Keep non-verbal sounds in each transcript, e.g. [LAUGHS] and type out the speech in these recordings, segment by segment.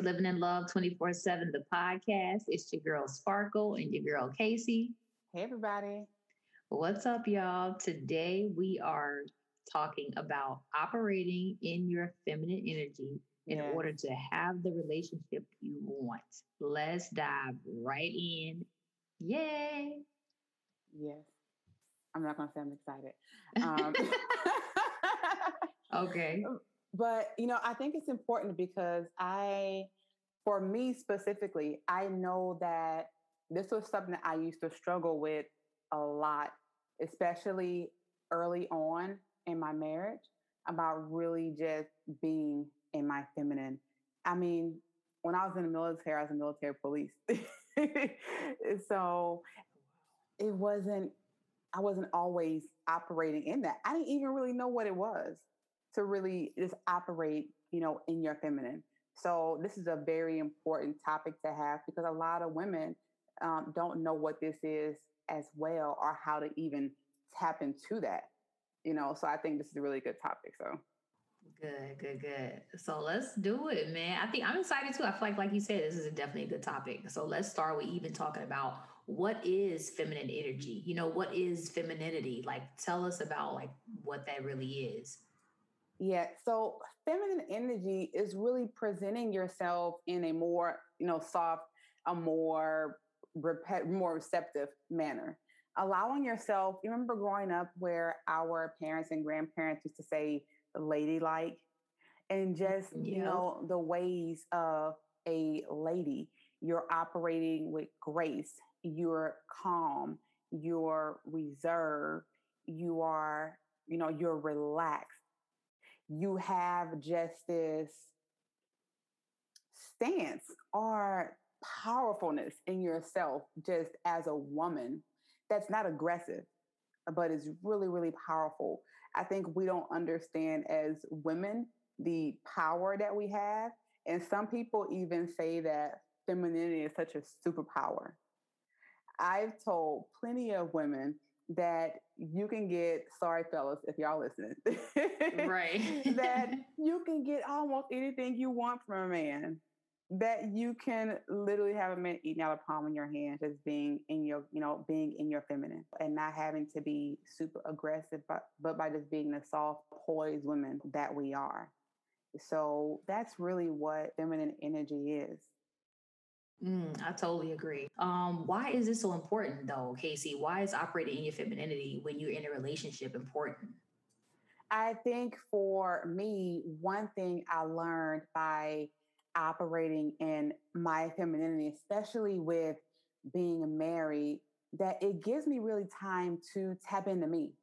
to Living in Love 24 7, the podcast. It's your girl Sparkle and your girl Casey. Hey, everybody. What's up, y'all? Today we are talking about operating in your feminine energy in yes. order to have the relationship you want. Let's dive right in. Yay! Yes. I'm not going to say I'm excited. [LAUGHS] Um, [LAUGHS] okay. But, you know, I think it's important because I, for me specifically, I know that this was something that I used to struggle with a lot, especially early on in my marriage, about really just being in my feminine. I mean, when I was in the military, I was a military police. [LAUGHS] so it wasn't, I wasn't always operating in that. I didn't even really know what it was to really just operate, you know, in your feminine. So this is a very important topic to have because a lot of women um, don't know what this is as well or how to even tap into that. You know, so I think this is a really good topic. So Good, good, good. So let's do it, man. I think I'm excited too. I feel like, like you said, this is a definitely a good topic. So let's start with even talking about what is feminine energy. You know, what is femininity? Like, tell us about like what that really is. Yeah. So feminine energy is really presenting yourself in a more, you know, soft, a more rep- more receptive manner. Allowing yourself, you remember growing up where our parents and grandparents used to say ladylike and just, yeah. you know, the ways of a lady. You're operating with grace, you're calm, you're reserved, you are, you know, you're relaxed you have just this stance or powerfulness in yourself just as a woman that's not aggressive but is really really powerful. I think we don't understand as women the power that we have and some people even say that femininity is such a superpower. I've told plenty of women that you can get sorry fellas if y'all listening [LAUGHS] right. that [LAUGHS] you can get almost anything you want from a man that you can literally have a man eating out of palm in your hand just being in your you know being in your feminine and not having to be super aggressive but but by just being the soft poised women that we are. So that's really what feminine energy is Mm, I totally agree. Um, why is this so important though, Casey? Why is operating in your femininity when you're in a relationship important? I think for me, one thing I learned by operating in my femininity, especially with being married, that it gives me really time to tap into me,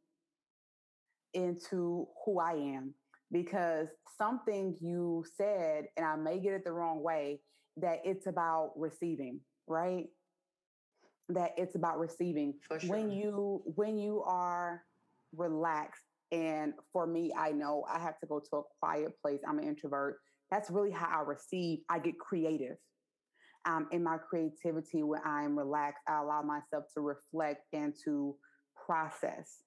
into who I am. Because something you said, and I may get it the wrong way, that it's about receiving, right? That it's about receiving. Sure. When you when you are relaxed, and for me, I know I have to go to a quiet place. I'm an introvert. That's really how I receive. I get creative. Um, in my creativity, when I'm relaxed, I allow myself to reflect and to process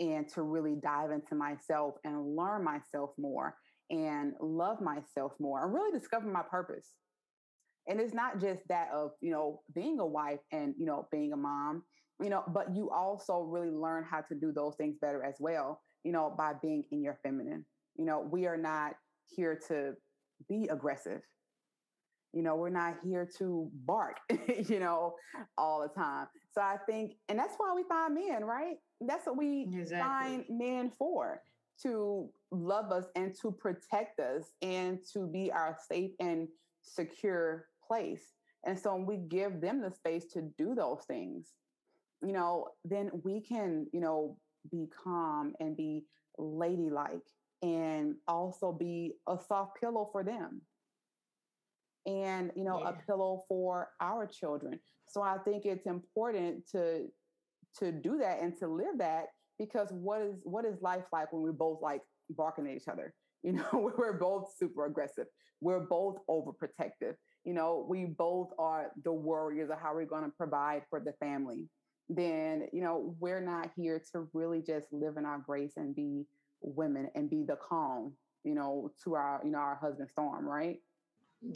and to really dive into myself and learn myself more and love myself more and really discover my purpose and it's not just that of you know being a wife and you know being a mom you know but you also really learn how to do those things better as well you know by being in your feminine. You know we are not here to be aggressive. You know we're not here to bark [LAUGHS] you know all the time. So i think and that's why we find men right? That's what we exactly. find men for to love us and to protect us and to be our safe and secure place. And so when we give them the space to do those things, you know, then we can, you know, be calm and be ladylike and also be a soft pillow for them. And, you know, yeah. a pillow for our children. So I think it's important to to do that and to live that because what is what is life like when we're both like barking at each other? [LAUGHS] You know, we're both super aggressive. We're both overprotective you know, we both are the warriors of how we're going to provide for the family, then, you know, we're not here to really just live in our grace and be women and be the calm, you know, to our, you know, our husband storm, right?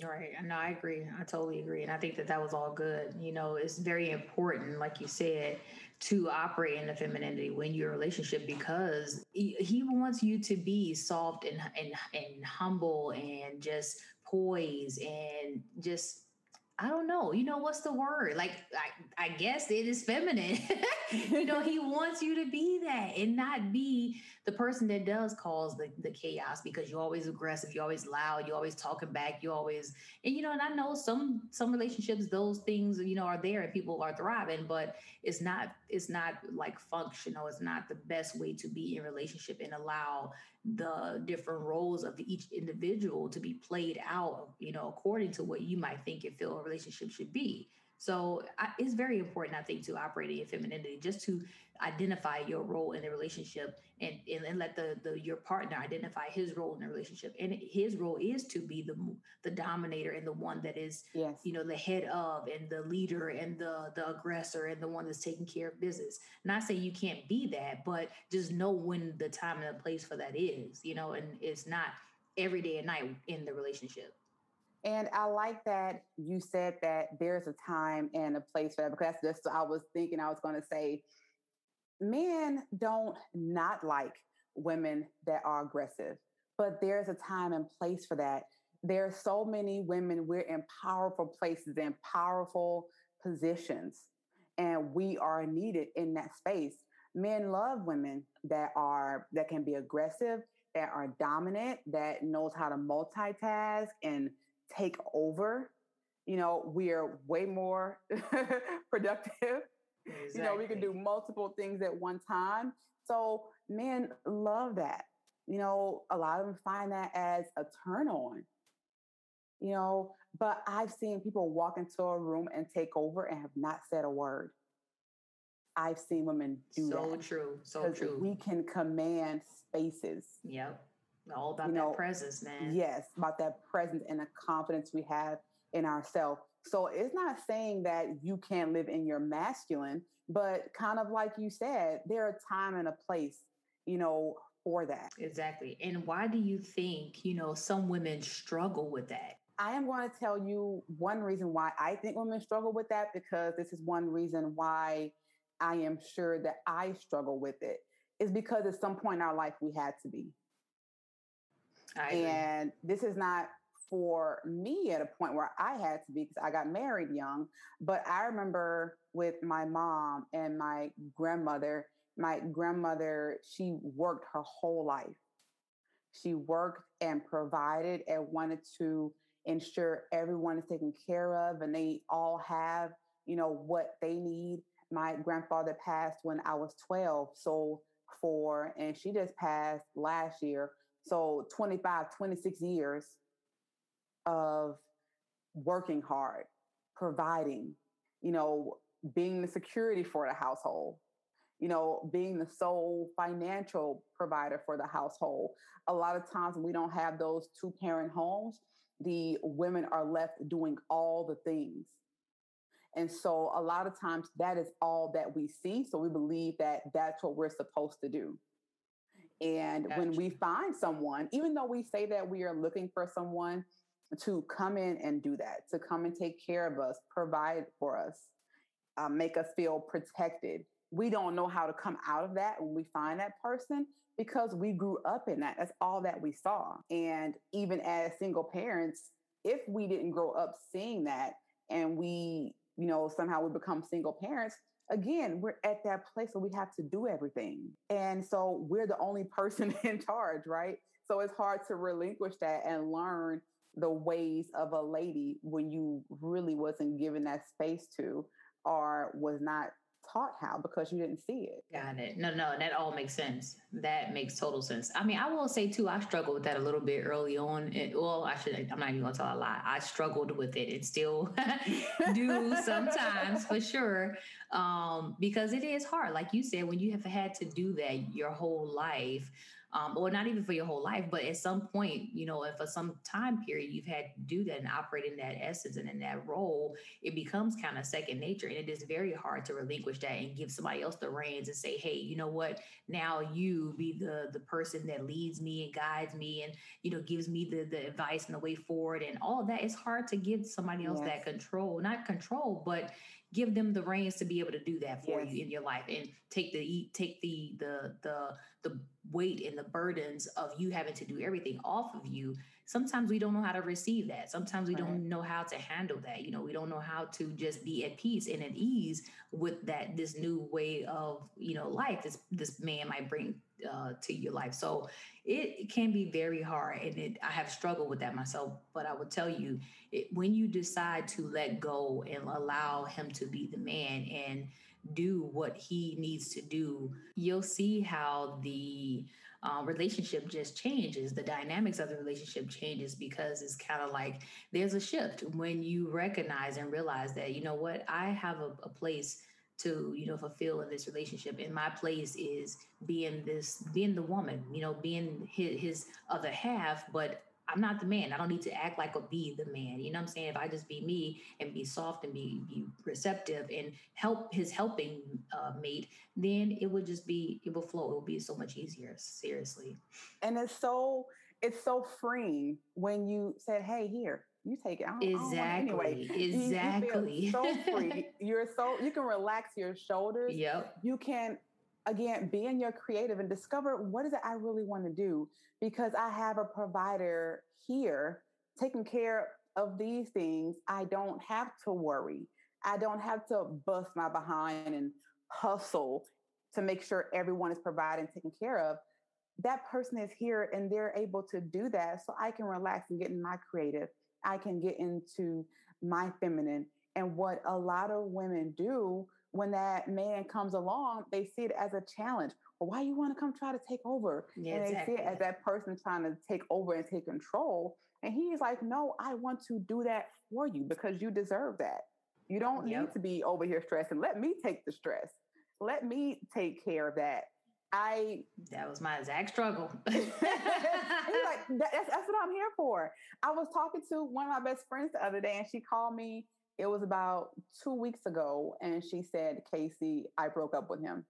Right. No, I agree. I totally agree. And I think that that was all good. You know, it's very important, like you said, to operate in the femininity when you're in a relationship because he, he wants you to be soft and, and, and humble and just poised and just I don't know. You know what's the word? Like I, I guess it is feminine. [LAUGHS] you know, he [LAUGHS] wants you to be that and not be the person that does cause the, the chaos because you're always aggressive, you're always loud, you're always talking back, you always and you know, and I know some some relationships, those things, you know, are there and people are thriving, but it's not it's not like functional. It's not the best way to be in relationship and allow the different roles of each individual to be played out, you know, according to what you might think and feel a relationship should be. So I, it's very important, I think, to operate in femininity, just to identify your role in the relationship and, and, and, let the, the your partner identify his role in the relationship. And his role is to be the the dominator and the one that is, yes. you know, the head of and the leader and the the aggressor and the one that's taking care of business. Not saying you can't be that, but just know when the time and the place for that is, you know, and it's not every day and night in the relationship. And I like that you said that there's a time and a place for that because that's just I was thinking I was going to say men don't not like women that are aggressive, but there's a time and place for that. There are so many women, we're in powerful places in powerful positions, and we are needed in that space. Men love women that are that can be aggressive, that are dominant, that knows how to multitask and take over. You know, we are way more [LAUGHS] productive. Exactly. You know, we can do multiple things at one time. So men love that. You know, a lot of them find that as a turn on. You know, but I've seen people walk into a room and take over and have not said a word. I've seen women do so that. So true. So true. We can command spaces. Yep. All about you know, that presence, man. Yes, about that presence and the confidence we have in ourselves. So it's not saying that you can't live in your masculine, but kind of like you said, there are time and a place, you know, for that. Exactly. And why do you think, you know, some women struggle with that? I am going to tell you one reason why I think women struggle with that because this is one reason why I am sure that I struggle with it is because at some point in our life we had to be. And this is not for me at a point where I had to be because I got married young. But I remember with my mom and my grandmother, my grandmother, she worked her whole life. She worked and provided and wanted to ensure everyone is taken care of and they all have, you know, what they need. My grandfather passed when I was 12. So for, and she just passed last year. So 25, 26 years of working hard, providing, you know, being the security for the household, you know, being the sole financial provider for the household. A lot of times we don't have those two parent homes, the women are left doing all the things. And so a lot of times that is all that we see. So we believe that that's what we're supposed to do. And gotcha. when we find someone, even though we say that we are looking for someone to come in and do that, to come and take care of us, provide for us, uh, make us feel protected, we don't know how to come out of that when we find that person because we grew up in that. That's all that we saw. And even as single parents, if we didn't grow up seeing that and we, you know, somehow we become single parents, again, we're at that place where we have to do everything. And so we're the only person [LAUGHS] in charge, right? So it's hard to relinquish that and learn the ways of a lady when you really wasn't given that space to or was not taught how because you didn't see it. Got it. No, no, that all makes sense. That makes total sense. I mean, I will say too, I struggled with that a little bit early on. It, well, I should, I'm not even gonna tell a lie. I struggled with it and still [LAUGHS] do sometimes for sure. Um, because it is hard. Like you said, when you have had to do that your whole life, um, or not even for your whole life, but at some point, you know, if for some time period you've had to do that and operate in that essence and in that role, it becomes kind of second nature. And it is very hard to relinquish that and give somebody else the reins and say, hey, you know what? Now you be the the person that leads me and guides me and, you know, gives me the the advice and the way forward and all that. It's hard to give somebody else yes. that control, not control, but give them the reins to be able to do that for yes. you in your life and take the take the the the the weight and the burdens of you having to do everything off of you sometimes we don't know how to receive that sometimes we right. don't know how to handle that you know we don't know how to just be at peace and at ease with that this new way of you know life this this man might bring uh, to your life so it, it, can be very hard and it, i have struggled with that myself but i would tell you it, when you decide to let go and allow him to be the man and do what he needs to do, you'll see how the uh, relationship just changes. The dynamics of the relationship changes because it's kind of like there's a shift when you recognize and realize that, you know what, I have a, a place to you know fulfill in this relationship and my place is being this being the woman you know being his, his other half but I'm not the man. I don't need to act like or be the man. You know what I'm saying? If I just be me and be soft and be be receptive and help his helping uh, mate, then it would just be it will flow. It will be so much easier. Seriously. And it's so it's so freeing when you said, "Hey, here, you take it." I don't, exactly. I don't anyway. Exactly. [LAUGHS] You, you so free. [LAUGHS] You're so you can relax your shoulders. Yep. You can again be in your creative and discover what is it I really want to do because I have a provider here taking care of these things. I don't have to worry. I don't have to bust my behind and hustle to make sure everyone is provided and taken care of. That person is here and they're able to do that. So I can relax and get in my creative. I can get into my feminine. And what a lot of women do when that man comes along, they see it as a challenge. Well, why you want to come try to take over? Yeah, and they exactly. see it as that person trying to take over and take control. And he's like, no, I want to do that for you because you deserve that. You don't yep. need to be over here stressing. Let me take the stress. Let me take care of that. I that was my exact struggle. [LAUGHS] like, that, that's, that's what I'm here for. I was talking to one of my best friends the other day, and she called me it was about two weeks ago, and she said, Casey, I broke up with him.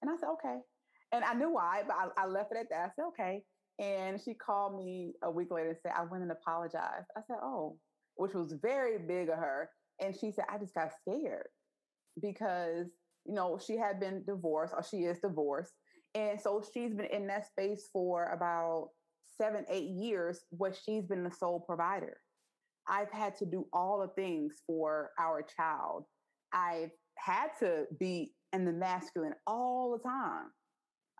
And I said, okay. And I knew why, but I, I left it at that. I said, okay. And she called me a week later and said, I went and apologized. I said, oh, which was very big of her. And she said, I just got scared because, you know, she had been divorced or she is divorced. And so she's been in that space for about seven, eight years where she's been the sole provider. I've had to do all the things for our child. I've had to be in the masculine all the time.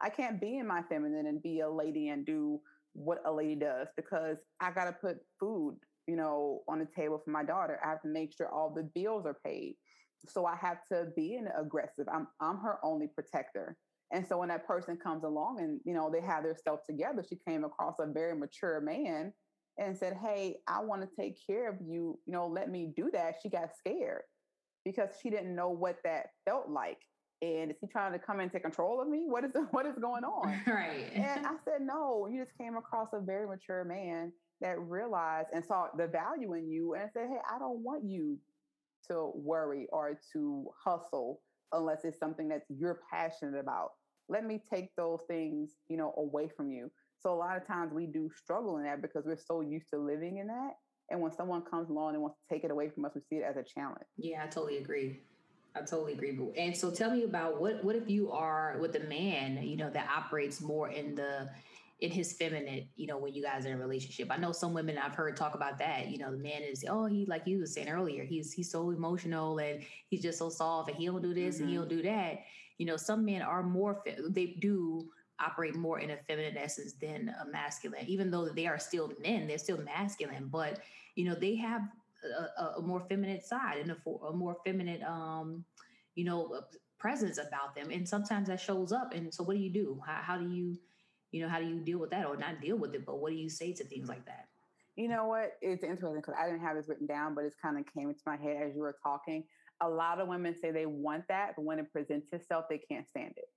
I can't be in my feminine and be a lady and do what a lady does because I got to put food, you know, on the table for my daughter. I have to make sure all the bills are paid. So I have to be an aggressive. I'm I'm her only protector. And so when that person comes along and you know they have their stuff together, she came across a very mature man and said, Hey, I want to take care of you. You know, let me do that. She got scared because she didn't know what that felt like. And is he trying to come and take control of me? What is [LAUGHS] what is going [LAUGHS] on? Right. And I [LAUGHS] said, No, you just came across a very mature man that realized and saw the value in you and said, Hey, I don't want you to worry or to hustle unless it's something that you're passionate about. Let me take those things, you know, away from you. So a lot of times we do struggle in that because we're so used to living in that. And when someone comes along and wants to take it away from us, we see it as a challenge. Yeah, I totally agree. I totally agree. And so tell me about what what if you are with a man, you know, that operates more in the in his feminine, you know, when you guys are in a relationship. I know some women I've heard talk about that. You know, the man is, oh, he like you was saying earlier, he's he's so emotional and he's just so soft and he don't do this mm-hmm. and he don't do that. You know, some men are more they do operate more in a feminine essence than a masculine even though they are still men they're still masculine but you know they have a, a more feminine side and a, a, more feminine um you know presence about them and sometimes that shows up and so what do you do how, how do you you know how do you deal with that or not deal with it but what do you say to things like that you know what it's interesting because i didn't have this written down but it's kind of came into my head as you were talking a lot of women say they want that but when it presents itself they can't stand it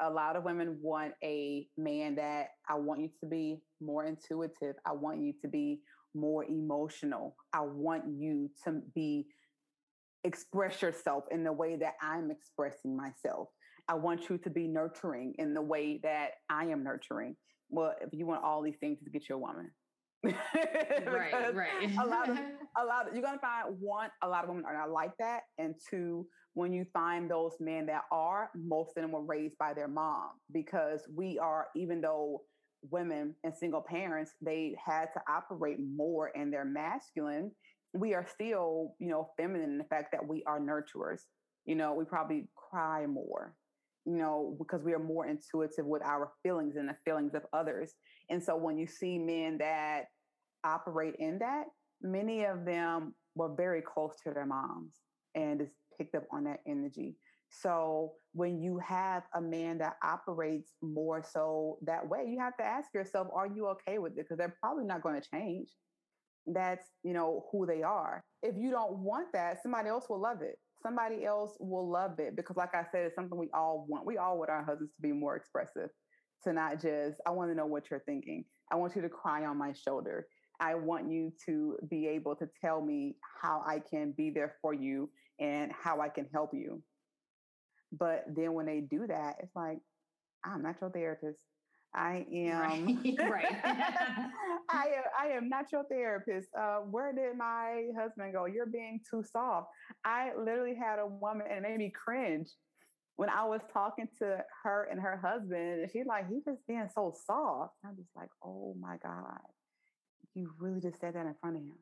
A lot of women want a man that I want you to be more intuitive. I want you to be more emotional. I want you to be express yourself in the way that I'm expressing myself. I want you to be nurturing in the way that I am nurturing. Well, if you want all these things to get your woman. [LAUGHS] right, right. a lot of [LAUGHS] a lot of you're gonna find one, a lot of women are not like that. And two, when you find those men that are, most of them were raised by their mom because we are, even though women and single parents, they had to operate more in their masculine we are still, you know, feminine in the fact that we are nurturers. You know, we probably cry more, you know, because we are more intuitive with our feelings and the feelings of others. And so when you see men that operate in that, many of them were very close to their moms and just picked up on that energy. So when you have a man that operates more so that way, you have to ask yourself, are you okay with it? Because they're probably not going to change that's you know who they are if you don't want that somebody else will love it somebody else will love it because like i said it's something we all want. We all want our husbands to be more expressive to not just i want to know what you're thinking. I want you to cry on my shoulder. I want you to be able to tell me how i can be there for you and how i can help you. But then when they do that it's like i'm not your therapist I [LAUGHS] am [LAUGHS] right. right. [LAUGHS] I am I am not your therapist. Uh, where did my husband go? You're being too soft. I literally had a woman and it made me cringe when I was talking to her and her husband, and she's like, he's just being so soft. I'm just like, oh my God. You really just said that in front of him.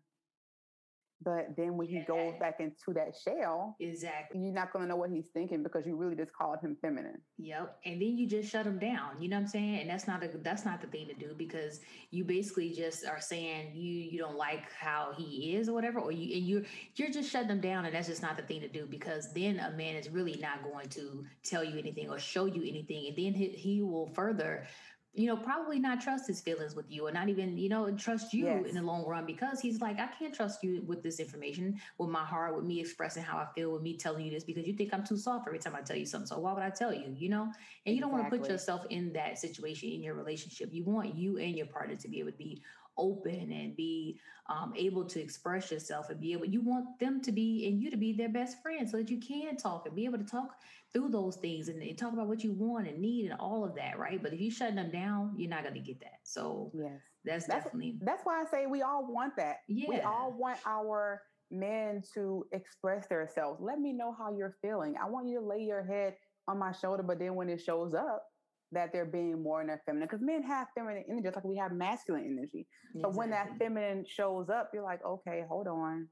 But then when he goes back into that shell, exactly, you're not going to know what he's thinking because you really just called him feminine. Yep, and then you just shut him down. You know what I'm saying? And that's not a that's not the thing to do because you basically just are saying you you don't like how he is or whatever, or you and you you're just shutting him down, and that's just not the thing to do because then a man is really not going to tell you anything or show you anything, and then he, he will further you know, probably not trust his feelings with you or not even, you know, trust you yes. in the long run because he's like, I can't trust you with this information, with my heart, with me expressing how I feel, with me telling you this because you think I'm too soft every time I tell you something. So why would I tell you, you know? And you don't want to put yourself in that situation in your relationship. You want you and your partner to be able to be open and be um, able to express yourself and be able you want them to be and you to be their best friend so that you can talk and be able to talk through those things and, and talk about what you want and need and all of that right but if you shut them down you're not going to get that so yes that's, that's definitely that's why i say we all want that yeah. we all want our men to express themselves let me know how you're feeling i want you to lay your head on my shoulder but then when it shows up that they're being more in their feminine because men have feminine energy just like we have masculine energy. Exactly. So when that feminine shows up, you're like, okay, hold on.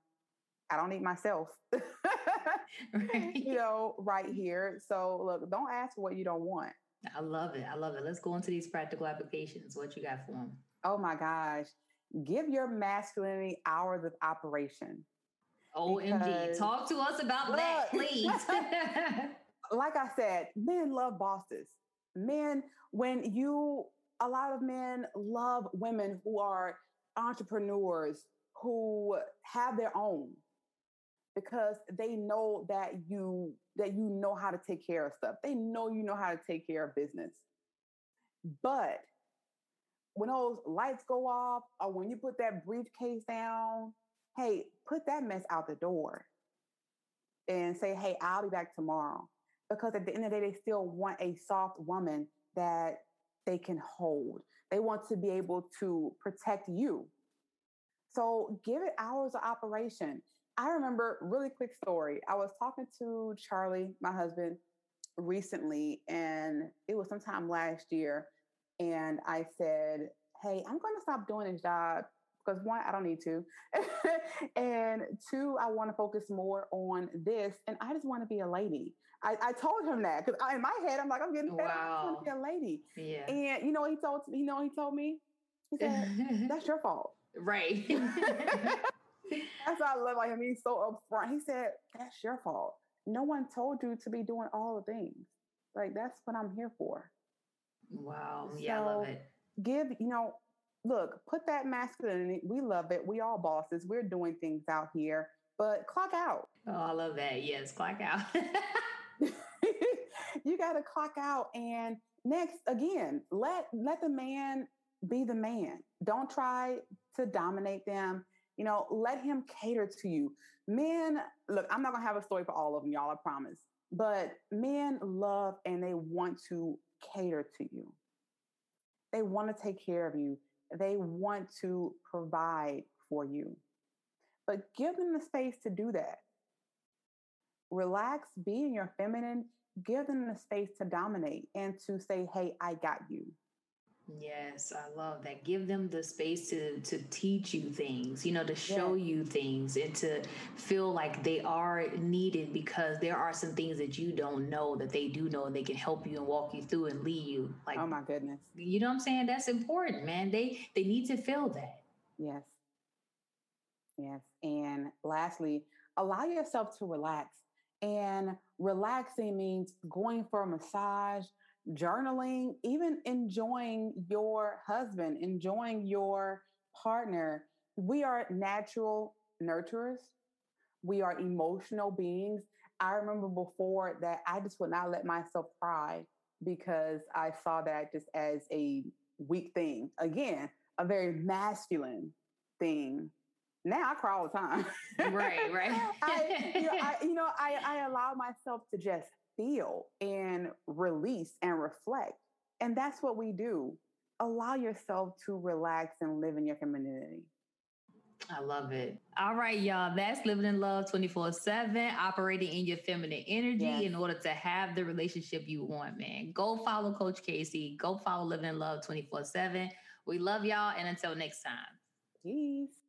I don't need myself. [LAUGHS] right. You know, right here. So look, don't ask for what you don't want. I love it. I love it. Let's go into these practical applications. What you got for them? Oh my gosh. Give your masculinity hours of operation. OMG. Talk to us about look, that, please. [LAUGHS] like I said, men love bosses men, when you, a lot of men love women who are entrepreneurs, who have their own because they know that you that you know how to take care of stuff. They know you know how to take care of business. But when those lights go off or when you put that briefcase down, hey, put that mess out the door and say, hey, I'll be back tomorrow because at the end of the day, they still want a soft woman that they can hold. They want to be able to protect you. So give it hours of operation. I remember really quick story. I was talking to Charlie, my husband, recently, and it was sometime last year. And I said, Hey, I'm going to stop doing this job because one, I don't need to. [LAUGHS] and two, I want to focus more on this. And I just want to be a lady. I, I told him that because in my head, I'm like, I'm getting fed wow. I want to be a lady. Yeah. And you know, he told you know, he told me, he said, [LAUGHS] "That's your fault." Right. [LAUGHS] That's why I love like him. He's so upfront. He said, "That's your fault. No one told you to be doing all the things. Like that's what I'm here for." Wow. Yeah, I love it. Give you know, look, put that masculinity. We love it. We all bosses. We're doing things out here, but clock out. Oh, I love that. Yes, clock out. [LAUGHS] you got to clock out. And next, again, let let the man be the man. Don't try to dominate them. You know, let him cater to you. Men, look, I'm not gonna have a story for all of them, y'all. I promise. But men love and they want to cater to you. They want to take care of you. They want to provide for you. But give them the space to do that. Relax, be in your feminine, give them the space to dominate and to say, hey, I got you. Yes, I love that. Give them the space to to teach you things, you know, to show yeah. you things and to feel like they are needed because there are some things that you don't know that they do know and they can help you and walk you through and lead you. Like Oh my goodness. You know what I'm saying? That's important, man. They they need to feel that. Yes. Yes. And lastly, allow yourself to relax. And relaxing means going for a massage, journaling, even enjoying your husband, enjoying your partner. We are natural nurturers. We are emotional beings. I remember before that I just would not let myself cry because I saw that just as a weak thing. Again, a very masculine thing. Now I cry all the time. Right, right. [LAUGHS] I, you know, I, you know I, I [LAUGHS] allow myself to just feel and release and reflect. And that's what we do. Allow yourself to relax and live in your femininity. I love it. All right, y'all. That's living in love 24 7, operating in your feminine energy yes. in order to have the relationship you want, man. Go follow Coach Casey. Go follow Living in Love 24 7. We love y'all. And until next time. Peace.